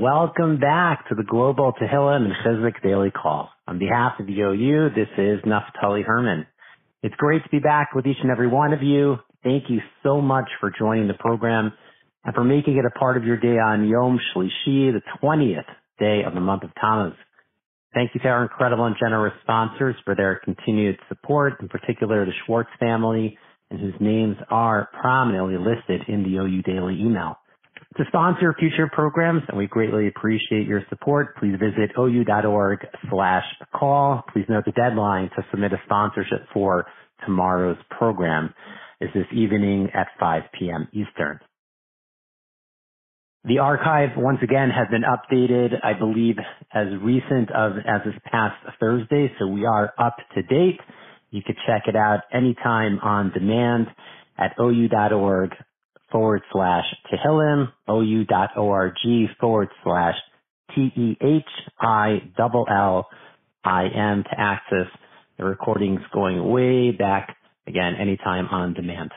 Welcome back to the Global Tehillim and Chizuk Daily Call. On behalf of the OU, this is Naftali Herman. It's great to be back with each and every one of you. Thank you so much for joining the program and for making it a part of your day on Yom Shlishi, the 20th day of the month of Tammuz. Thank you to our incredible and generous sponsors for their continued support, in particular the Schwartz family, and whose names are prominently listed in the OU Daily email. To sponsor future programs, and we greatly appreciate your support, please visit ou.org slash call. Please note the deadline to submit a sponsorship for tomorrow's program is this evening at 5 p.m. Eastern. The archive once again has been updated, I believe, as recent of as this past Thursday, so we are up to date. You could check it out anytime on demand at ou.org forward slash Tehillim, ou.org forward slash T-E-H-I-L-L-I-M to access the recordings going way back, again, anytime on demand.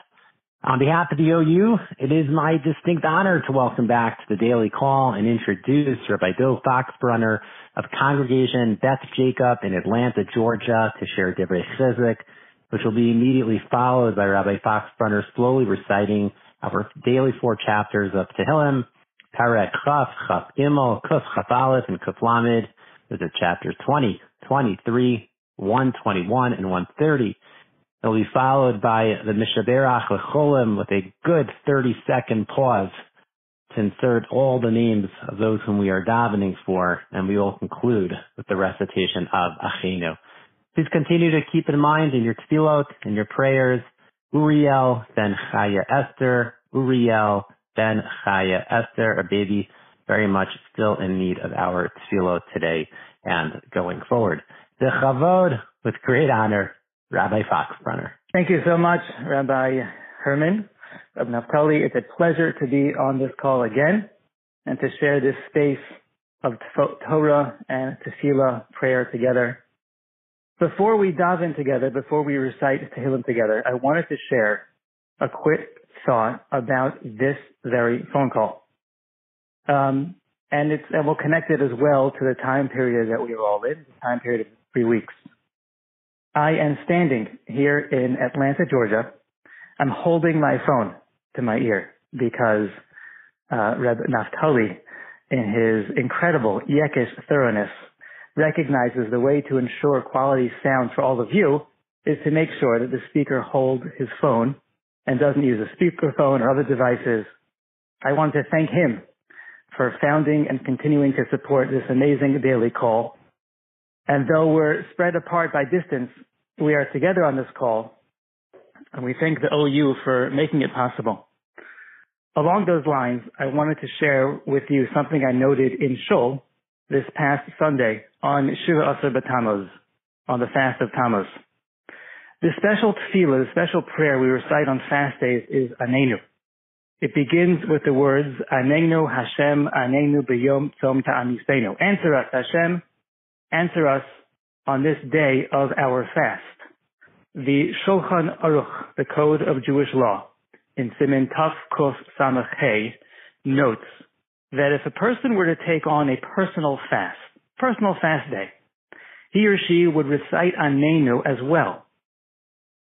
On behalf of the OU, it is my distinct honor to welcome back to the daily call and introduce Rabbi Dov Foxbrunner of Congregation Beth Jacob in Atlanta, Georgia, to share Divrei Chizuk, which will be immediately followed by Rabbi Foxbrunner slowly reciting our daily four chapters of Tehillim, Perek Chaf, Chaf Gimel, Kuf Chaf Aleph, and Kuf Lamed. Those are chapters 20, 23, 121, and 130. It'll be followed by the Mishaberach Lecholim with a good 30 second pause to insert all the names of those whom we are davening for, and we will conclude with the recitation of Achinu. Please continue to keep in mind in your tefillot, in your prayers, Uriel ben Chaya Esther, Uriel ben Chaya Esther, a baby very much still in need of our tefillot today and going forward. The Chavod, with great honor, Rabbi Foxbrunner. Thank you so much, Rabbi Herman. Rabbi Naftali, it's a pleasure to be on this call again and to share this space of Torah and Tefillah prayer together. Before we dive in together, before we recite Tehillim together, I wanted to share a quick thought about this very phone call. Um, and it's, and we'll connect it as well to the time period that we are all in, the time period of three weeks. I am standing here in Atlanta, Georgia. I'm holding my phone to my ear because uh, Reb Naftali, in his incredible Yekish thoroughness, recognizes the way to ensure quality sound for all of you is to make sure that the speaker holds his phone and doesn't use a speakerphone or other devices. I want to thank him for founding and continuing to support this amazing daily call and though we're spread apart by distance, we are together on this call, and we thank the OU for making it possible. Along those lines, I wanted to share with you something I noted in Shul this past Sunday on Shiva Asar B'Tammuz, on the fast of Tammuz. The special tefillah, the special prayer we recite on fast days is Anenu. It begins with the words, Anenu Hashem, Anenu B'Yom Tzom Ta'anisenu. Answer us, Hashem, answer us on this day of our fast. The Shulchan Aruch, the Code of Jewish Law, in Siman Taf Kuf Samach notes that if a person were to take on a personal fast, personal fast day, he or she would recite Anenu as well.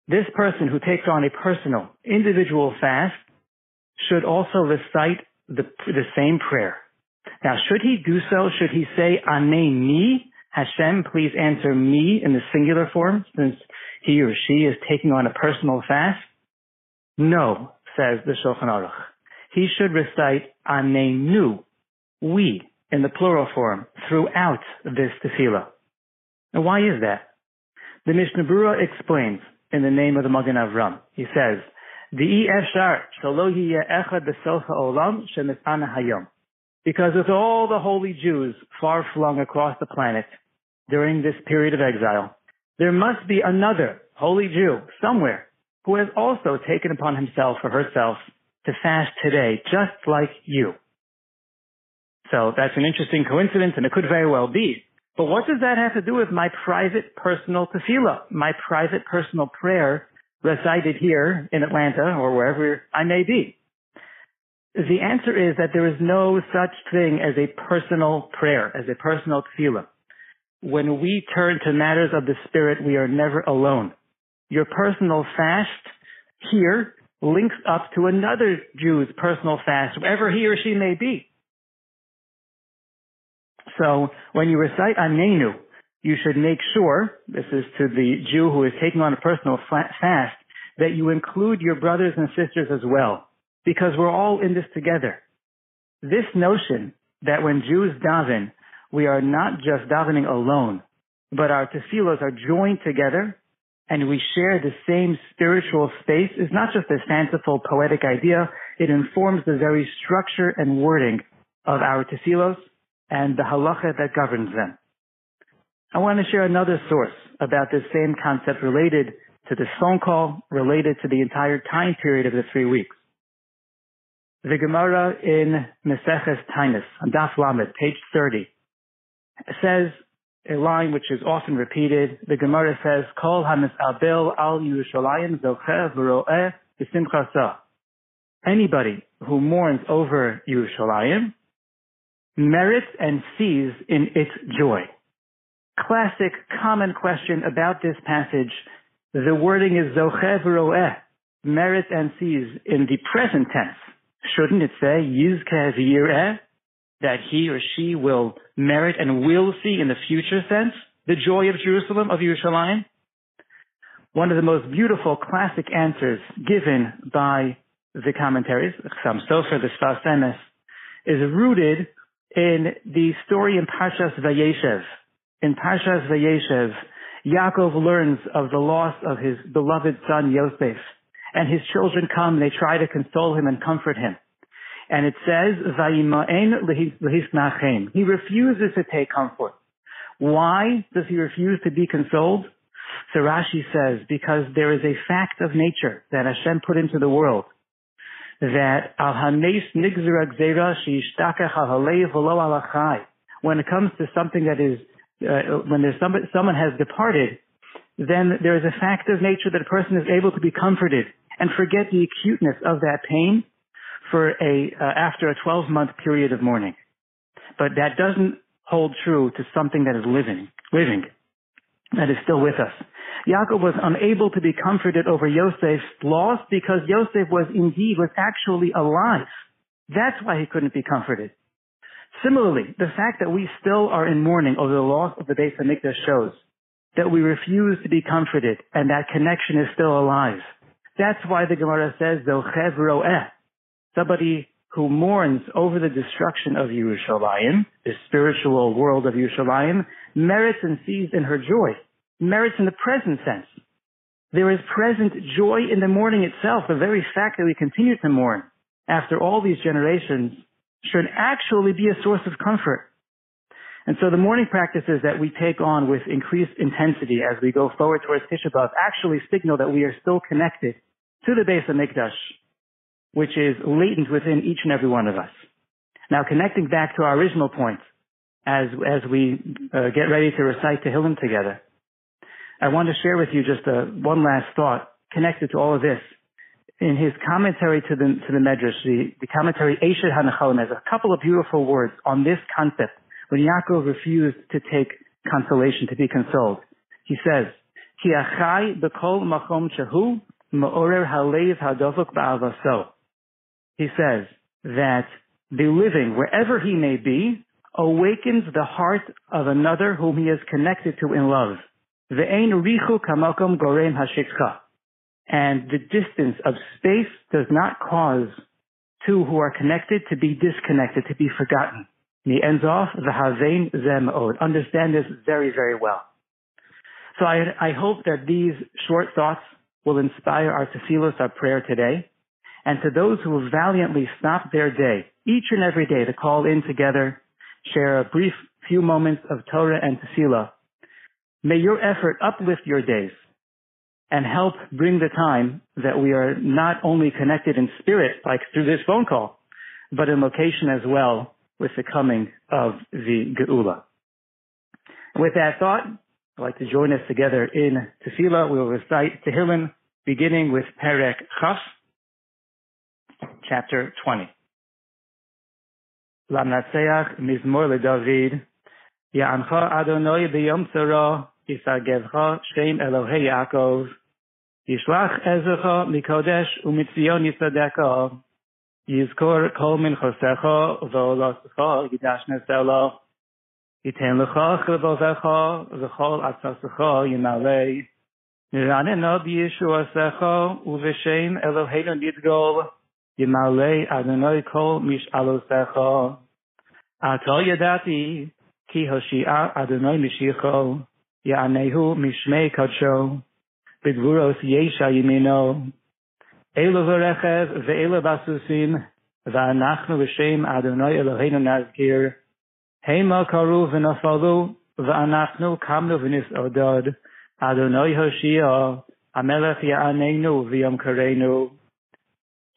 This person who takes on a personal, individual fast should also recite the, the same prayer. Now, should he do so? Should he say Aneni Hashem, please answer me in the singular form since he or she is taking on a personal fast? No, says the Shulchan Aruch. He should recite Anenu, we, in the plural form, throughout this tefillah. Now why is that? The Mishnah Berurah explains in the name of the Magen Avram. He says, "The efshar shalo echad b'socha olam hayom." Because with all the holy Jews far flung across the planet during this period of exile, there must be another holy Jew somewhere who has also taken upon himself or herself to fast today, just like you. So that's an interesting coincidence and it could very well be. But what does that have to do with my private personal tefillah, my private personal prayer recited here in Atlanta or wherever I may be? The answer is that there is no such thing as a personal prayer, as a personal tefillah. When we turn to matters of the spirit, we are never alone. Your personal fast here links up to another Jew's personal fast, wherever he or she may be. So when you recite Anenu, you should make sure, this is to the Jew who is taking on a personal fast, that you include your brothers and sisters as well, because we're all in this together. This notion that when Jews daven, we are not just davening alone, but our tefillos are joined together and we share the same spiritual space is not just a fanciful poetic idea, it informs the very structure and wording of our tefillos and the halacha that governs them. I want to share another source about this same concept related to this phone call, related to the entire time period of the three weeks. The Gemara in Meseches Taanis, on Daf Lamed, page 30, says a line which is often repeated. The Gemara says, Kol hamis abel al Yerushalayim v'ro'eh. Anybody who mourns over Yerushalayim merits and sees in its joy. Classic common question about this passage. The wording is zocheh v'ro'eh, merits and sees in the present tense. Shouldn't it say yizkeh v'yireh? That he or she will merit and will see in the future sense the joy of Jerusalem, of Yerushalayim? One of the most beautiful classic answers given by the commentaries, Chassam Sofer, the Sfas is rooted in the story in Parshas Vayeshev. In Parshas Vayeshev, Yaakov learns of the loss of his beloved son Yosef, and his children come, and they try to console him and comfort him. And it says, He refuses to take comfort. Why does he refuse to be consoled? So Rashi says, because there is a fact of nature that Hashem put into the world that when it comes to something that is, uh, when there's somebody, someone has departed, then there is a fact of nature that a person is able to be comforted and forget the acuteness of that pain for a uh, after a 12 month period of mourning. But that doesn't hold true to something that is living, living, that is still with us. Yaakov was unable to be comforted over Yosef's loss because Yosef was indeed, was actually alive. That's why he couldn't be comforted. Similarly, the fact that we still are in mourning over the loss of the Beis Hamikdash shows that we refuse to be comforted and that connection is still alive. That's why the Gemara says, Zocheh v'ro'eh, somebody who mourns over the destruction of Yerushalayim, the spiritual world of Yerushalayim, merits and sees in her joy, merits in the present sense. There is present joy in the mourning itself. The very fact that we continue to mourn after all these generations should actually be a source of comfort. And so the mourning practices that we take on with increased intensity as we go forward towards Tisha B'Av actually signal that we are still connected to the Beis Hamikdash, which is latent within each and every one of us. Now, connecting back to our original point, as as we uh, get ready to recite the Tehillim together, I want to share with you just a, one last thought connected to all of this. In his commentary to the to the Medrash, the, the commentary Eshed HaNechalim has a couple of beautiful words on this concept. When Yaakov refused to take consolation, to be consoled, he says, "Ki achai b'kol makom shehu ba'avaso." He says that the living, wherever he may be, awakens the heart of another whom he is connected to in love. And the distance of space does not cause two who are connected to be disconnected, to be forgotten. And he ends off, v'havein zem od. Understand this very, very well. So I, I hope that these short thoughts will inspire our tefillos, our prayer today and to those who valiantly stopped their day, each and every day, to call in together, share a brief few moments of Torah and Tefillah. May your effort uplift your days and help bring the time that we are not only connected in spirit, like through this phone call, but in location as well with the coming of the Geula. With that thought, I'd like to join us together in Tefillah. We will recite Tehillim beginning with Perek Chaf, chapter 20. Lamnaseach Mizmor LeDavid, Ya'ancha Adonai b'yom tzara, Yisagevcha Shem Yaakov, Yishlach mikodesh umitzion yisadecha, Yizkor kol min chosecha yidash nesela, Yiten lecha chlevovecha v'chol atzasecha yimalei, b'yishu asecha uv'shem Eloheinu nidgol, ימלא אדוני כל משאלותיך. עתה ידעתי כי הושיעה אדוני משיחו, יענהו משמי קדשו, בגבורות ישע ימינו. אלו ברכב ואלו בסוסים, ואנחנו בשם אדוני אלוהינו נזכיר. המה קראו ונפלו, ואנחנו קמנו ונסעודד. אדוני הושיע, המלך יעננו וימכרנו.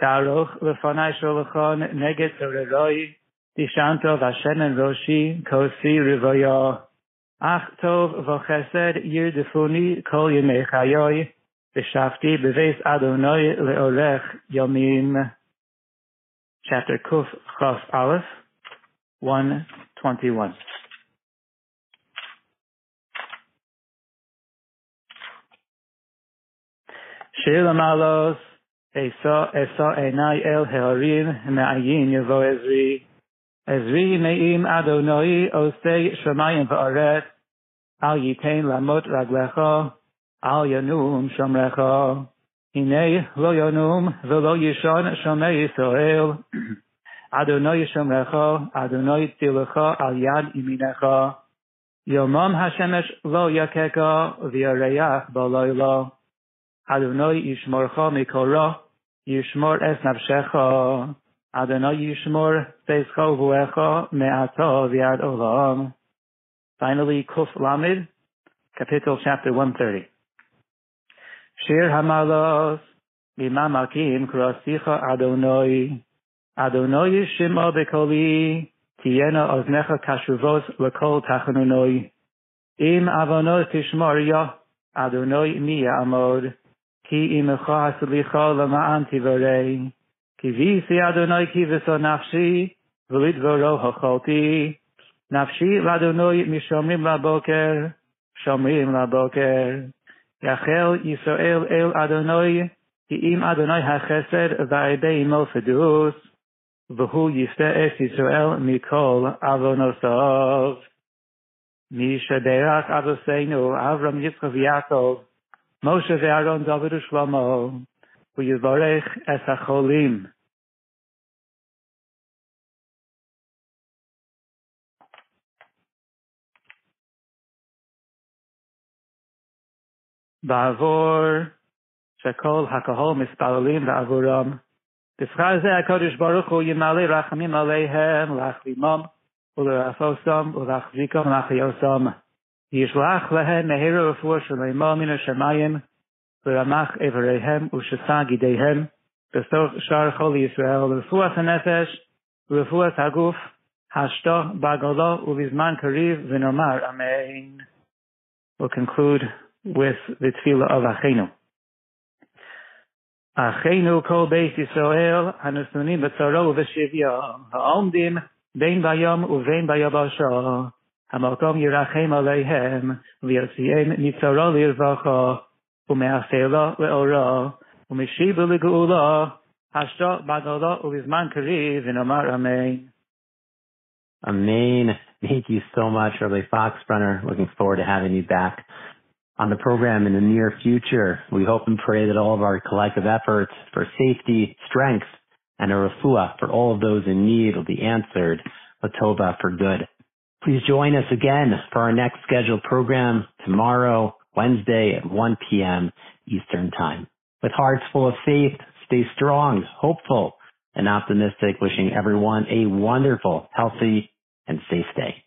Taruch lefanai neged dishanto vashemen roshi kosi rivoya ach tov kol yemei chayoi v'shafti b'veis adonoi yomim. Chapter Kuf Chaf Aleph 121 Shir אשא עיני אל ההרים, מעיין יבוא עזרי. עזרי נעים אדוני עושה שמיים וארץ, אל ייתן למות רגליך, אל ינום שומרך. הנה לא ינום ולא ישון שומר ישראל. אדוני שומרך, אדוני צילך על יד ימינך. יומם השמש לא יככה, וירח בלילה. אדוני ישמורך מכל רע, ישמור את נפשך. אדוני ישמור ששך ובואך מעתה ועד עולם. Finally, Kuf Lamed, capital chapter 130. שיר המעלות, ממה מכים קרוסיך אדוני. אדוני שמע בקולי, תהיינה אוזניך קשובות לכל תחנונוי. אם עוונות תשמור יה, אדוני מי יעמוד. כי עמך הסליחה למען תברא. כי ויסי אדוני כי וסו נפשי, ולדברו אכלתי. נפשי לאדוני משומרים לבוקר, שומרים לבוקר. יחל ישראל אל אדוני, כי אם אדוני החסד והרבה עמו פדוס, והוא יפתה את ישראל מכל עוונותיו. מי שברך אבותינו, אברהם, יצחק ויעקב, משה ואהרון, דוד ושלמה, ויברך את החולים. בעבור שכל הקהל מספללים בעבורם. בשכר זה הקדוש ברוך הוא ימלא רחמים עליהם, להחלימם ולרפוסם ולהחזיקם ולהחיוסם. ישלח להם מהר רפואה שלמה מן השמיים, ורמח איבריהם ושסה גידיהם, בסוף שאר כל ישראל, לרפואת הנפש ורפואת הגוף, השתו בעגלו ובזמן קריב ונאמר אמן. We'll conclude with the tefillah of Achenu. Achenu kol beis Yisrael, הנתונים בצרו ובשוויו, העומדים בין ביום ובין ביבשה, המקום ירחם עליהם, ויוציאם מצרו לרווחה, ומאפלה לאורה, ומשיבו לגאולה, השתו בגולה ובזמן קריב, ונאמר אמן. Amen. Thank you so much, Rabbi Foxbrunner. Looking forward to having you back on the program in the near future. We hope and pray that all of our collective efforts for safety, strength, and a refuah for all of those in need will be answered. Latoba for good. Please join us again for our next scheduled program tomorrow, Wednesday at 1 p.m. Eastern Time. With hearts full of faith, stay strong, hopeful, and optimistic, wishing everyone a wonderful, healthy, and safe day.